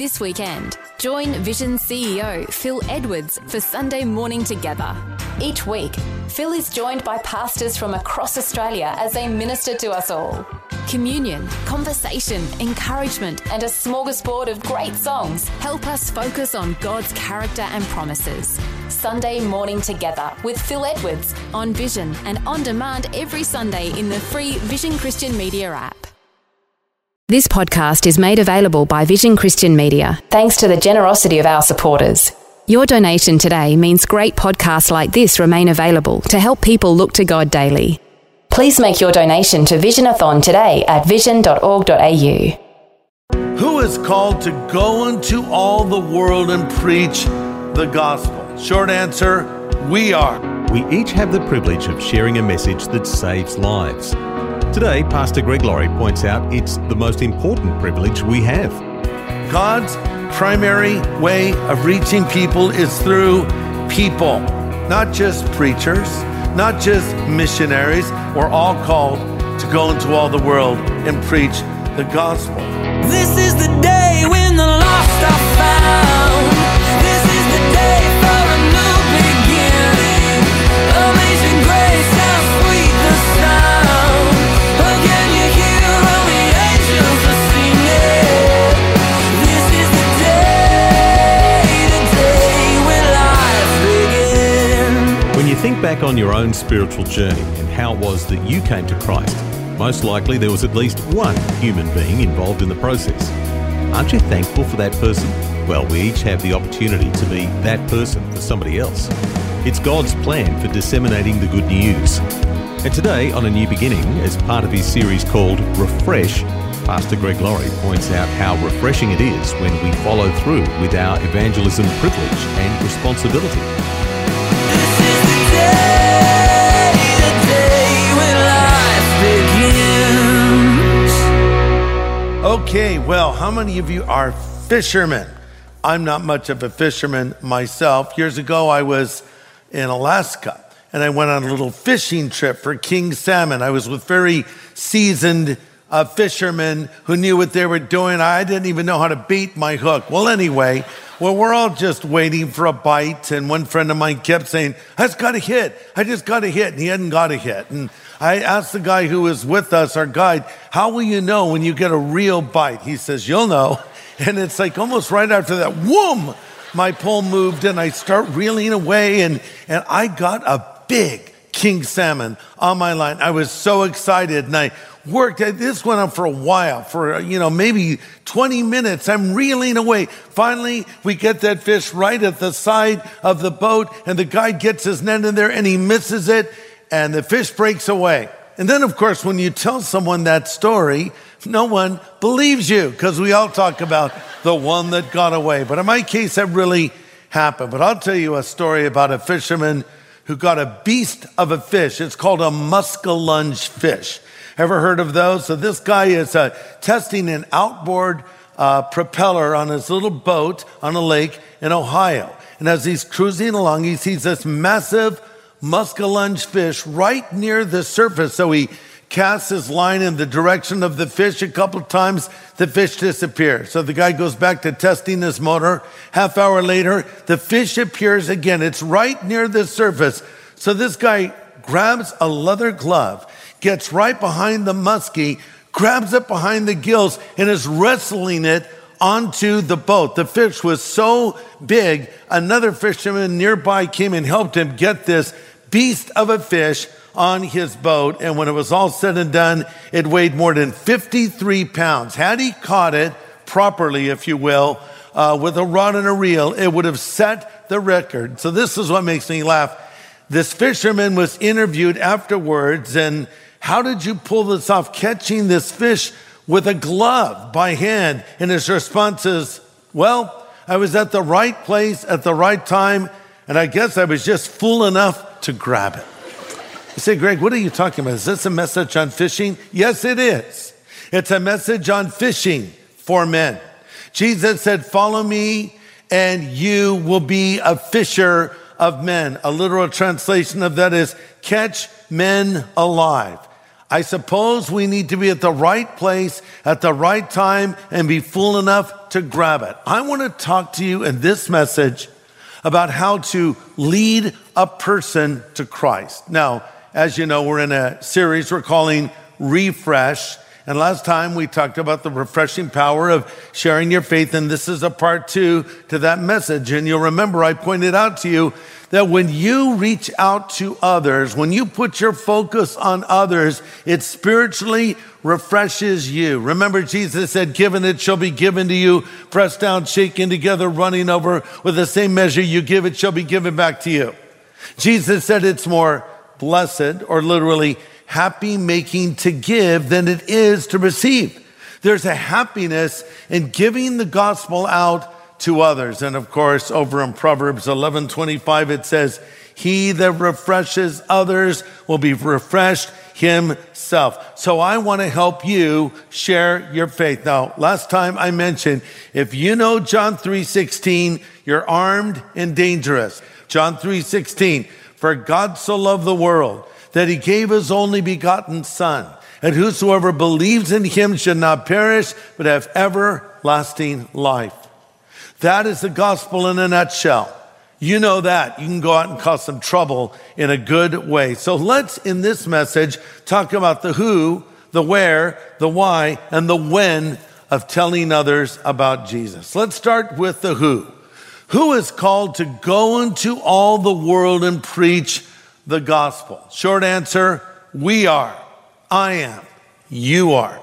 This weekend, join Vision CEO Phil Edwards for Sunday Morning Together. Each week, Phil is joined by pastors from across Australia as they minister to us all. Communion, conversation, encouragement, and a smorgasbord of great songs help us focus on God's character and promises. Sunday Morning Together with Phil Edwards on Vision and on demand every Sunday in the free Vision Christian Media app. This podcast is made available by Vision Christian Media thanks to the generosity of our supporters. Your donation today means great podcasts like this remain available to help people look to God daily. Please make your donation to Visionathon today at vision.org.au. Who is called to go into all the world and preach the gospel? Short answer we are. We each have the privilege of sharing a message that saves lives. Today, Pastor Greg Laurie points out it's the most important privilege we have. God's primary way of reaching people is through people, not just preachers, not just missionaries. We're all called to go into all the world and preach the gospel. This is the day when the lost are found. Own spiritual journey and how it was that you came to Christ, most likely there was at least one human being involved in the process. Aren't you thankful for that person? Well, we each have the opportunity to be that person for somebody else. It's God's plan for disseminating the good news. And today, on A New Beginning, as part of his series called Refresh, Pastor Greg Laurie points out how refreshing it is when we follow through with our evangelism privilege and responsibility. Okay, well, how many of you are fishermen? I'm not much of a fisherman myself. Years ago, I was in Alaska and I went on a little fishing trip for king salmon. I was with very seasoned uh, fishermen who knew what they were doing. I didn't even know how to bait my hook. Well, anyway, well, we're all just waiting for a bite. And one friend of mine kept saying, I just got a hit. I just got a hit. And he hadn't got a hit. And I asked the guy who was with us, our guide, how will you know when you get a real bite? He says, You'll know. And it's like almost right after that, whoom, my pole moved and I start reeling away. And, and I got a big king salmon on my line. I was so excited and I worked. This went on for a while, for, uh, you know, maybe 20 minutes. I'm reeling away. Finally, we get that fish right at the side of the boat and the guy gets his net in there and he misses it and the fish breaks away. And then, of course, when you tell someone that story, no one believes you because we all talk about the one that got away. But in my case, that really happened. But I'll tell you a story about a fisherman who got a beast of a fish. It's called a muskellunge fish. Ever heard of those? So this guy is uh, testing an outboard uh, propeller on his little boat on a lake in Ohio. And as he's cruising along, he sees this massive muskellunge fish right near the surface. So he casts his line in the direction of the fish a couple times. The fish disappears. So the guy goes back to testing his motor. Half hour later, the fish appears again. It's right near the surface. So this guy grabs a leather glove, gets right behind the muskie, grabs it behind the gills, and is wrestling it onto the boat. The fish was so big, another fisherman nearby came and helped him get this beast of a fish on his boat. And when it was all said and done, it weighed more than 53 pounds. Had he caught it properly, if you will, uh, with a rod and a reel, it would have set the record. So this is what makes me laugh. This fisherman was interviewed afterwards, and how did you pull this off, catching this fish with a glove by hand? And his response is, Well, I was at the right place at the right time, and I guess I was just fool enough to grab it. You say, Greg, what are you talking about? Is this a message on fishing? Yes, it is. It's a message on fishing for men. Jesus said, Follow me, and you will be a fisher of men. A literal translation of that is catch men alive. I suppose we need to be at the right place at the right time and be fool enough to grab it. I want to talk to you in this message about how to lead a person to Christ. Now, as you know, we're in a series we're calling Refresh. And last time we talked about the refreshing power of sharing your faith. And this is a part two to that message. And you'll remember I pointed out to you that when you reach out to others, when you put your focus on others, it spiritually refreshes you. Remember, Jesus said, Given it shall be given to you, pressed down, shaken together, running over. With the same measure you give, it shall be given back to you. Jesus said it's more blessed, or literally happy making to give than it is to receive. There's a happiness in giving the gospel out to others. And of course, over in Proverbs 11 25, it says, He that refreshes others will be refreshed himself. So I want to help you share your faith. Now, last time I mentioned, if you know John 3:16, you're armed and dangerous. John 3:16, for God so loved the world that he gave his only begotten son, and whosoever believes in him should not perish, but have everlasting life. That is the gospel in a nutshell. You know that. You can go out and cause some trouble in a good way. So let's, in this message, talk about the who, the where, the why, and the when of telling others about Jesus. Let's start with the who. Who is called to go into all the world and preach the gospel? Short answer, we are. I am. You are.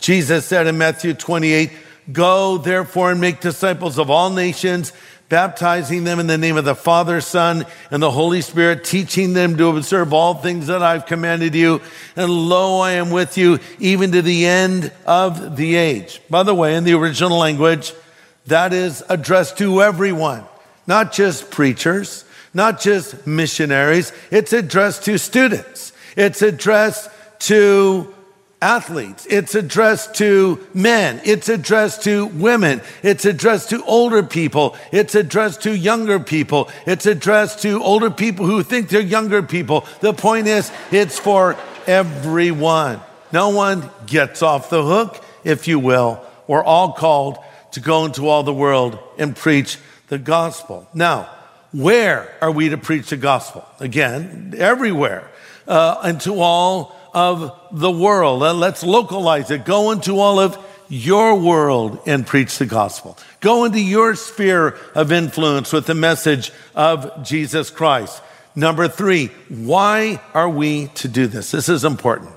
Jesus said in Matthew 28, Go therefore and make disciples of all nations, baptizing them in the name of the Father, Son, and the Holy Spirit, teaching them to observe all things that I've commanded you. And lo, I am with you even to the end of the age. By the way, in the original language, that is addressed to everyone, not just preachers, not just missionaries. It's addressed to students. It's addressed to athletes. It's addressed to men. It's addressed to women. It's addressed to older people. It's addressed to younger people. It's addressed to older people who think they're younger people. The point is, it's for everyone. No one gets off the hook, if you will. We're all called to go into all the world and preach the gospel. Now, where are we to preach the gospel? Again, everywhere. Uh, and to all of the world. Let's localize it. Go into all of your world and preach the gospel. Go into your sphere of influence with the message of Jesus Christ. Number three, why are we to do this? This is important.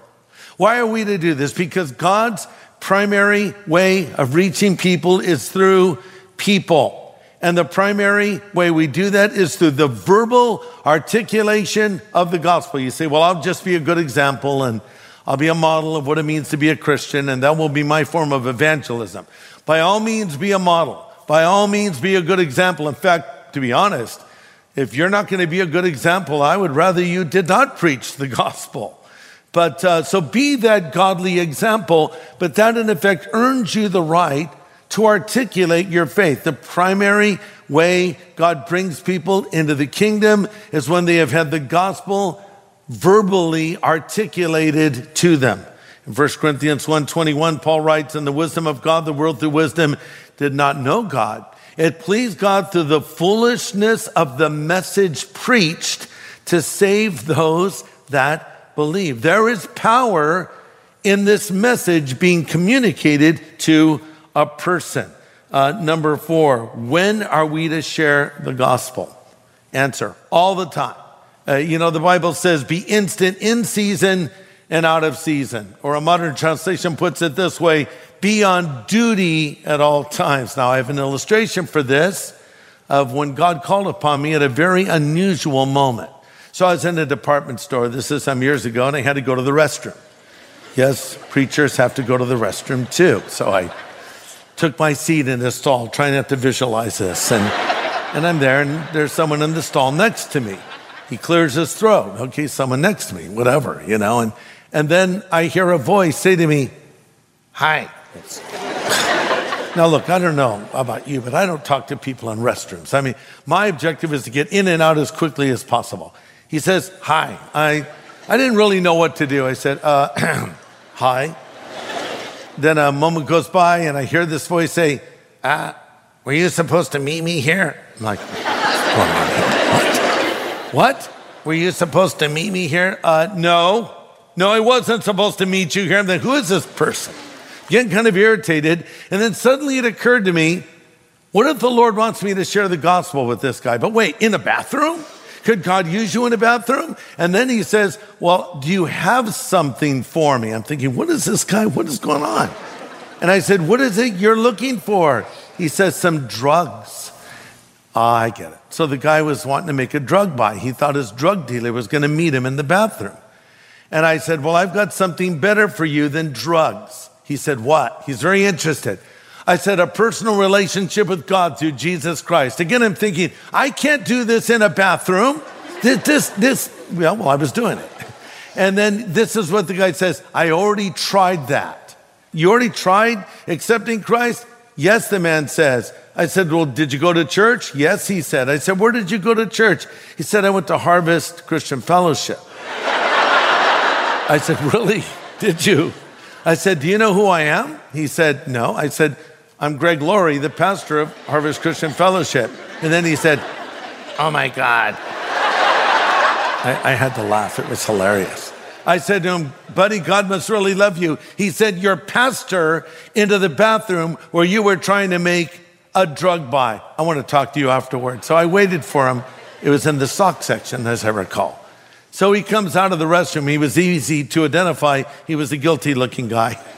Why are we to do this? Because God's primary way of reaching people is through people. And the primary way we do that is through the verbal articulation of the gospel. You say, well, I'll just be a good example and I'll be a model of what it means to be a Christian, and that will be my form of evangelism. By all means, be a model. By all means, be a good example. In fact, to be honest, if you're not going to be a good example, I would rather you did not preach the gospel. But uh, so be that godly example, but that in effect earns you the right to articulate your faith. The primary way God brings people into the kingdom is when they have had the gospel verbally articulated to them. In 1 Corinthians 1:21 Paul writes in the wisdom of God the world through wisdom did not know God. It pleased God through the foolishness of the message preached to save those that believe. There is power in this message being communicated to a person. Uh, number four, when are we to share the gospel? Answer, all the time. Uh, you know, the Bible says be instant in season and out of season. Or a modern translation puts it this way be on duty at all times. Now, I have an illustration for this of when God called upon me at a very unusual moment. So I was in a department store, this is some years ago, and I had to go to the restroom. Yes, preachers have to go to the restroom too. So I took my seat in the stall, trying not to visualize this. And, and I'm there, and there's someone in the stall next to me. He clears his throat. Okay, someone next to me, whatever, you know. And, and then I hear a voice say to me, Hi. now, look, I don't know about you, but I don't talk to people in restrooms. I mean, my objective is to get in and out as quickly as possible. He says, Hi. I I didn't really know what to do. I said, uh, hi. Then a moment goes by and I hear this voice say, uh, were you supposed to meet me here? I'm like? What? What? Were you supposed to meet me here? Uh, no. No, I wasn't supposed to meet you here. I'm like, who is this person? Getting kind of irritated. And then suddenly it occurred to me, what if the Lord wants me to share the gospel with this guy? But wait, in a bathroom? Could God use you in a bathroom? And then he says, Well, do you have something for me? I'm thinking, What is this guy? What is going on? And I said, What is it you're looking for? He says, Some drugs. Ah, I get it. So the guy was wanting to make a drug buy. He thought his drug dealer was going to meet him in the bathroom. And I said, Well, I've got something better for you than drugs. He said, What? He's very interested. I said, A personal relationship with God through Jesus Christ. Again, I'm thinking, I can't do this in a bathroom. This, this, this, well, well, I was doing it. And then this is what the guy says I already tried that. You already tried accepting Christ? Yes, the man says. I said, Well, did you go to church? Yes, he said. I said, Where did you go to church? He said, I went to Harvest Christian Fellowship. I said, Really? Did you? I said, Do you know who I am? He said, No. I said, I'm Greg Laurie, the pastor of Harvest Christian Fellowship. And then he said, Oh my God. I, I had to laugh. It was hilarious. I said to him, Buddy, God must really love you. He said, Your pastor into the bathroom where you were trying to make a drug buy. I want to talk to you afterwards. So I waited for him. It was in the sock section, as I recall. So he comes out of the restroom. He was easy to identify. He was a guilty looking guy.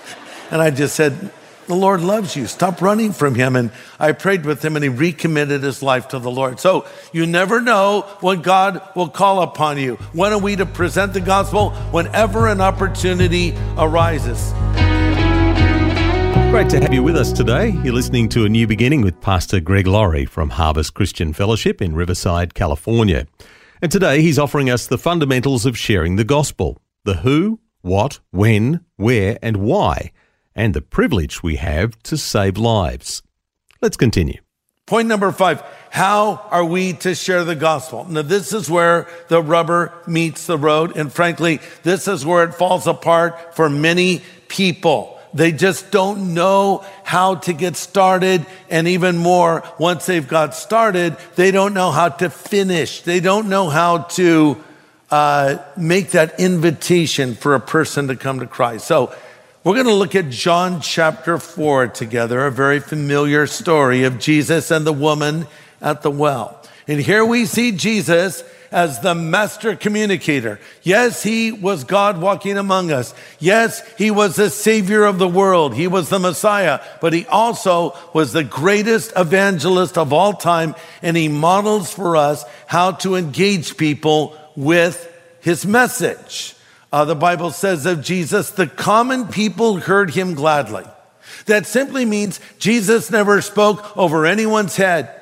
And I just said, The Lord loves you. Stop running from him. And I prayed with him and he recommitted his life to the Lord. So you never know when God will call upon you. When are we to present the gospel? Whenever an opportunity arises. Great to have you with us today. You're listening to A New Beginning with Pastor Greg Laurie from Harvest Christian Fellowship in Riverside, California. And today he's offering us the fundamentals of sharing the gospel the who, what, when, where, and why, and the privilege we have to save lives. Let's continue. Point number five how are we to share the gospel? Now, this is where the rubber meets the road. And frankly, this is where it falls apart for many people. They just don't know how to get started. And even more, once they've got started, they don't know how to finish. They don't know how to uh, make that invitation for a person to come to Christ. So, we're going to look at John chapter 4 together, a very familiar story of Jesus and the woman at the well. And here we see Jesus as the master communicator. Yes, he was God walking among us. Yes, he was the savior of the world. He was the Messiah, but he also was the greatest evangelist of all time. And he models for us how to engage people with his message. Uh, the Bible says of Jesus, the common people heard him gladly. That simply means Jesus never spoke over anyone's head.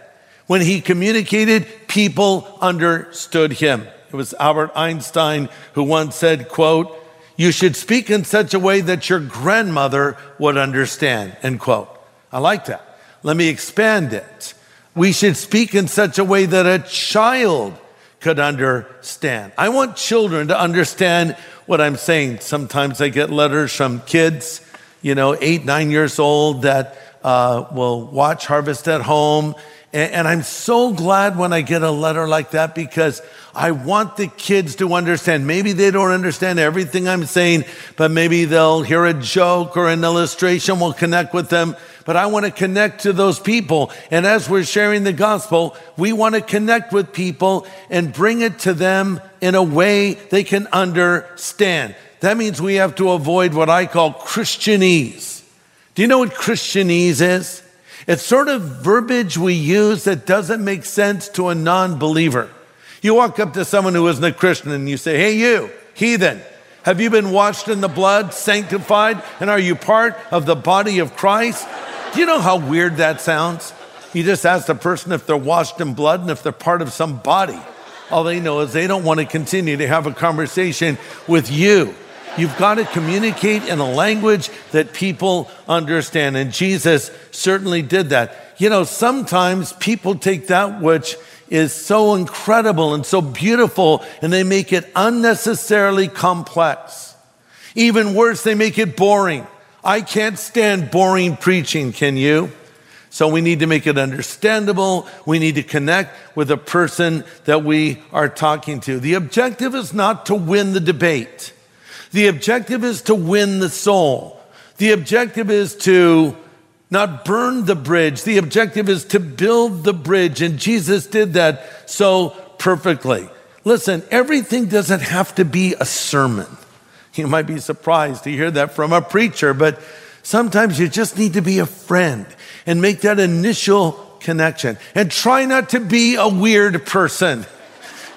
When he communicated, people understood him. It was Albert Einstein who once said, quote, you should speak in such a way that your grandmother would understand, end quote. I like that. Let me expand it. We should speak in such a way that a child could understand. I want children to understand what I'm saying. Sometimes I get letters from kids, you know, eight, nine years old that uh, will watch Harvest at Home. And, and I'm so glad when I get a letter like that because I want the kids to understand. Maybe they don't understand everything I'm saying, but maybe they'll hear a joke or an illustration will connect with them. But I want to connect to those people. And as we're sharing the gospel, we want to connect with people and bring it to them in a way they can understand. That means we have to avoid what I call Christianese. Do you know what Christianese is? It's sort of verbiage we use that doesn't make sense to a non believer. You walk up to someone who isn't a Christian and you say, Hey, you, heathen, have you been washed in the blood, sanctified, and are you part of the body of Christ? Do you know how weird that sounds? You just ask the person if they're washed in blood and if they're part of some body. All they know is they don't want to continue to have a conversation with you. You've got to communicate in a language that people understand. And Jesus certainly did that. You know, sometimes people take that which is so incredible and so beautiful, and they make it unnecessarily complex. Even worse, they make it boring. I can't stand boring preaching, can you? So we need to make it understandable. We need to connect with the person that we are talking to. The objective is not to win the debate. The objective is to win the soul. The objective is to not burn the bridge. The objective is to build the bridge. And Jesus did that so perfectly. Listen, everything doesn't have to be a sermon. You might be surprised to hear that from a preacher, but sometimes you just need to be a friend and make that initial connection. And try not to be a weird person.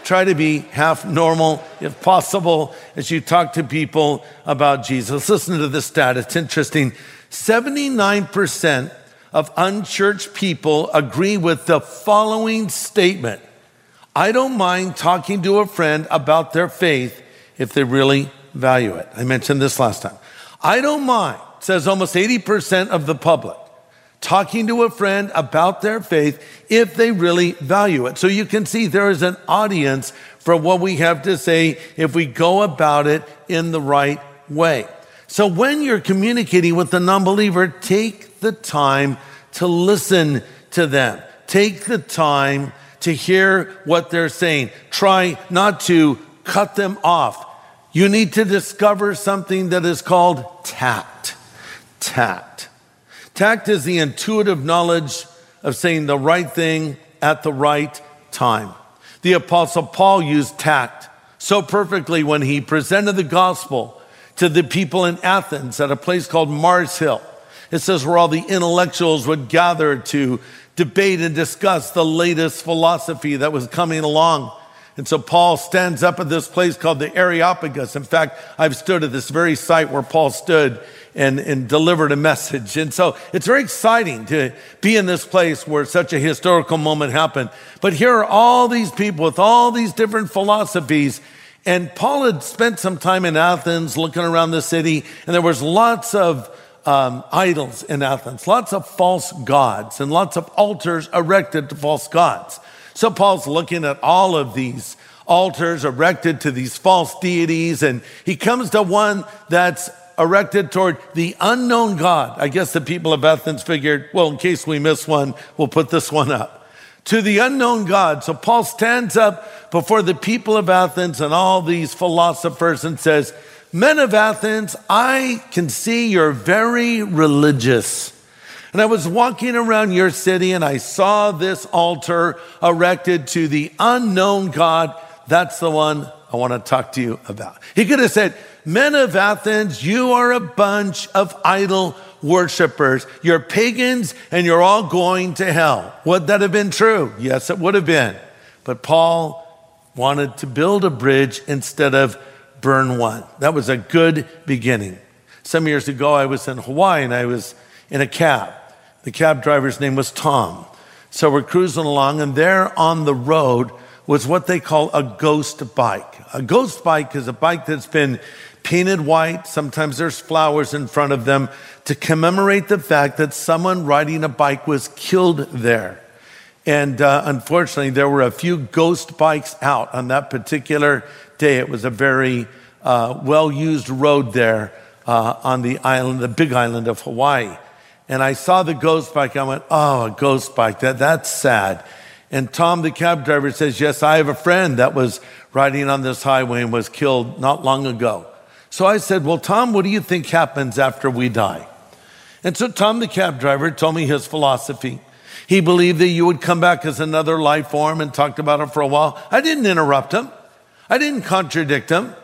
Try to be half normal if possible as you talk to people about Jesus. Listen to this stat, it's interesting. 79% of unchurched people agree with the following statement I don't mind talking to a friend about their faith if they really value it. I mentioned this last time. I don't mind, says almost 80% of the public, talking to a friend about their faith if they really value it. So you can see there is an audience for what we have to say if we go about it in the right way. So when you're communicating with the non-believer, take the time to listen to them. Take the time to hear what they're saying. Try not to cut them off. You need to discover something that is called tact. Tact. Tact is the intuitive knowledge of saying the right thing at the right time. The apostle Paul used tact so perfectly when he presented the gospel to the people in Athens at a place called Mars Hill. It says where all the intellectuals would gather to debate and discuss the latest philosophy that was coming along. And so Paul stands up at this place called the Areopagus. In fact, I've stood at this very site where Paul stood and, and delivered a message. And so it's very exciting to be in this place where such a historical moment happened. But here are all these people with all these different philosophies and Paul had spent some time in Athens looking around the city, and there was lots of um, idols in Athens, lots of false gods, and lots of altars erected to false gods. So Paul's looking at all of these altars erected to these false deities, and he comes to one that's erected toward the unknown God. I guess the people of Athens figured, well, in case we miss one, we'll put this one up to the unknown God. So Paul stands up before the people of Athens and all these philosophers and says, Men of Athens, I can see you're very religious. And I was walking around your city and I saw this altar erected to the unknown God. That's the one I want to talk to you about. He could have said, Men of Athens, you are a bunch of idol worshipers. You're pagans and you're all going to hell. Would that have been true? Yes, it would have been. But Paul wanted to build a bridge instead of burn one. That was a good beginning. Some years ago, I was in Hawaii and I was in a cab. The cab driver's name was Tom. So we're cruising along, and there on the road was what they call a ghost bike. A ghost bike is a bike that's been painted white. Sometimes there's flowers in front of them to commemorate the fact that someone riding a bike was killed there. And uh, unfortunately, there were a few ghost bikes out on that particular day. It was a very uh, well used road there uh, on the island, the big island of Hawaii. And I saw the ghost bike. I went, oh, a ghost bike. That, that's sad. And Tom, the cab driver, says, Yes, I have a friend that was riding on this highway and was killed not long ago. So I said, Well, Tom, what do you think happens after we die? And so Tom, the cab driver, told me his philosophy. He believed that you would come back as another life form and talked about it for a while. I didn't interrupt him. I didn't contradict him.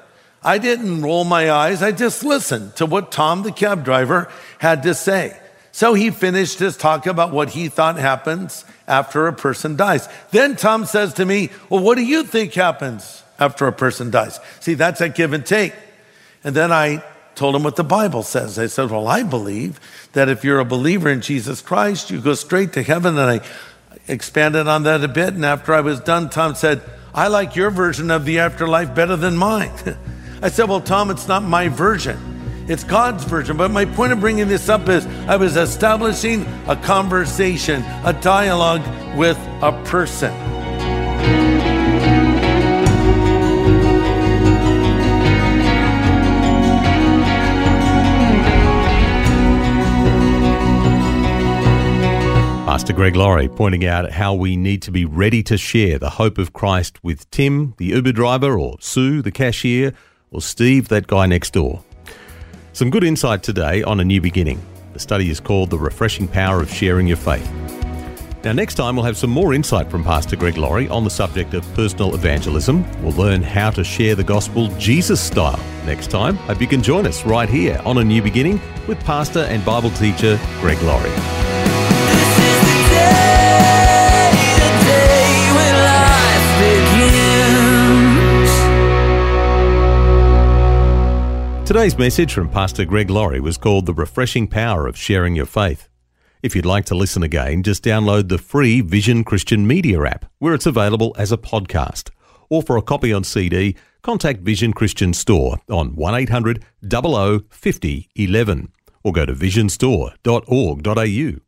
I didn't roll my eyes. I just listened to what Tom, the cab driver, had to say. So he finished his talk about what he thought happens after a person dies. Then Tom says to me, Well, what do you think happens after a person dies? See, that's a give and take. And then I told him what the Bible says. I said, Well, I believe that if you're a believer in Jesus Christ, you go straight to heaven. And I expanded on that a bit. And after I was done, Tom said, I like your version of the afterlife better than mine. I said, Well, Tom, it's not my version. It's God's version. But my point of bringing this up is I was establishing a conversation, a dialogue with a person. Pastor Greg Laurie pointing out how we need to be ready to share the hope of Christ with Tim, the Uber driver, or Sue, the cashier, or Steve, that guy next door. Some good insight today on a new beginning. The study is called The Refreshing Power of Sharing Your Faith. Now, next time we'll have some more insight from Pastor Greg Laurie on the subject of personal evangelism. We'll learn how to share the gospel Jesus style next time. Hope you can join us right here on A New Beginning with Pastor and Bible teacher Greg Laurie. Today's message from Pastor Greg Laurie was called The Refreshing Power of Sharing Your Faith. If you'd like to listen again, just download the free Vision Christian Media app, where it's available as a podcast. Or for a copy on CD, contact Vision Christian Store on 1800 00 50 11 or go to visionstore.org.au.